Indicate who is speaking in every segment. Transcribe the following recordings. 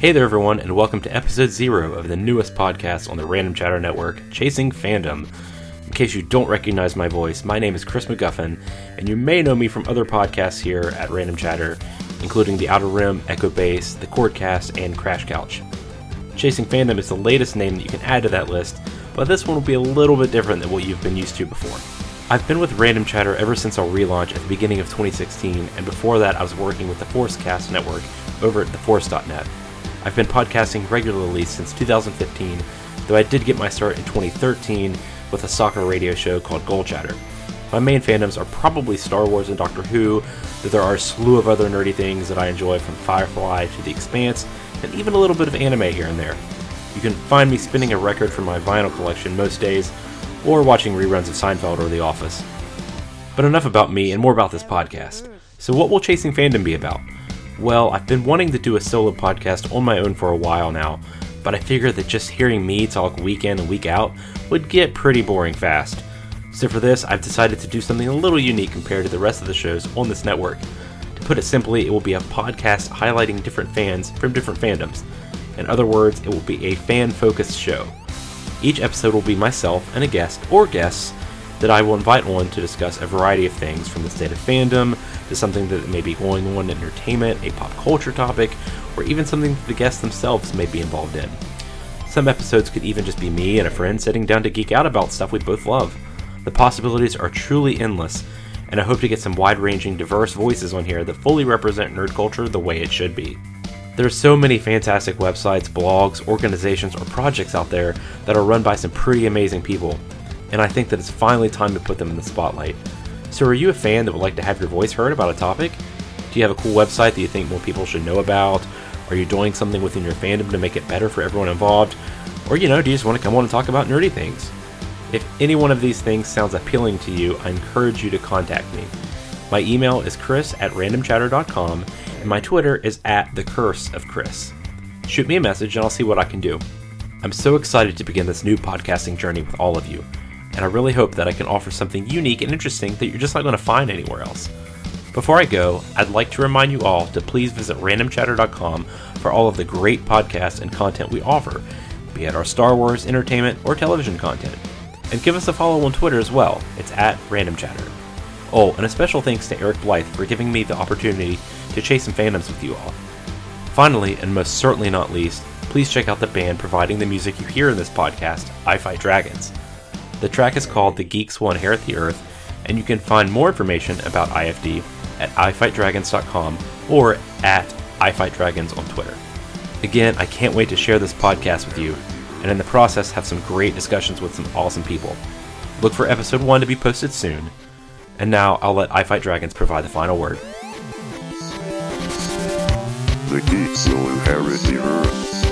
Speaker 1: Hey there, everyone, and welcome to episode zero of the newest podcast on the Random Chatter Network, Chasing Fandom. In case you don't recognize my voice, my name is Chris McGuffin, and you may know me from other podcasts here at Random Chatter, including The Outer Rim, Echo Base, The Cordcast, and Crash Couch. Chasing Fandom is the latest name that you can add to that list, but this one will be a little bit different than what you've been used to before. I've been with Random Chatter ever since our relaunch at the beginning of 2016, and before that, I was working with the Forcecast network over at theforce.net. I've been podcasting regularly since 2015, though I did get my start in 2013 with a soccer radio show called Goal Chatter. My main fandoms are probably Star Wars and Doctor Who, though there are a slew of other nerdy things that I enjoy from Firefly to The Expanse, and even a little bit of anime here and there. You can find me spinning a record from my vinyl collection most days, or watching reruns of Seinfeld or The Office. But enough about me and more about this podcast. So, what will Chasing Fandom be about? Well, I've been wanting to do a solo podcast on my own for a while now, but I figured that just hearing me talk week in and week out would get pretty boring fast. So for this, I've decided to do something a little unique compared to the rest of the shows on this network. To put it simply, it will be a podcast highlighting different fans from different fandoms. In other words, it will be a fan focused show. Each episode will be myself and a guest or guests that I will invite on to discuss a variety of things from the state of fandom to something that may be going on in entertainment, a pop culture topic, or even something that the guests themselves may be involved in. Some episodes could even just be me and a friend sitting down to geek out about stuff we both love. The possibilities are truly endless, and I hope to get some wide ranging, diverse voices on here that fully represent nerd culture the way it should be. There are so many fantastic websites, blogs, organizations, or projects out there that are run by some pretty amazing people, and I think that it's finally time to put them in the spotlight. So, are you a fan that would like to have your voice heard about a topic? Do you have a cool website that you think more people should know about? Are you doing something within your fandom to make it better for everyone involved? Or, you know, do you just want to come on and talk about nerdy things? If any one of these things sounds appealing to you, I encourage you to contact me. My email is chris at randomchatter.com, and my Twitter is at the curse of Chris. Shoot me a message and I'll see what I can do. I'm so excited to begin this new podcasting journey with all of you and I really hope that I can offer something unique and interesting that you're just not going to find anywhere else. Before I go, I'd like to remind you all to please visit randomchatter.com for all of the great podcasts and content we offer, be it our Star Wars, entertainment, or television content. And give us a follow on Twitter as well. It's at randomchatter. Oh, and a special thanks to Eric Blythe for giving me the opportunity to chase some fandoms with you all. Finally, and most certainly not least, please check out the band providing the music you hear in this podcast, I Fight Dragons. The track is called The Geeks Will Inherit the Earth, and you can find more information about IFD at ifightdragons.com or at ifightdragons on Twitter. Again, I can't wait to share this podcast with you, and in the process have some great discussions with some awesome people. Look for episode 1 to be posted soon. And now I'll let I Fight Dragons provide the final word.
Speaker 2: The geeks will inherit the earth.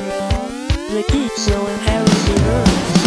Speaker 3: The geeks will inherit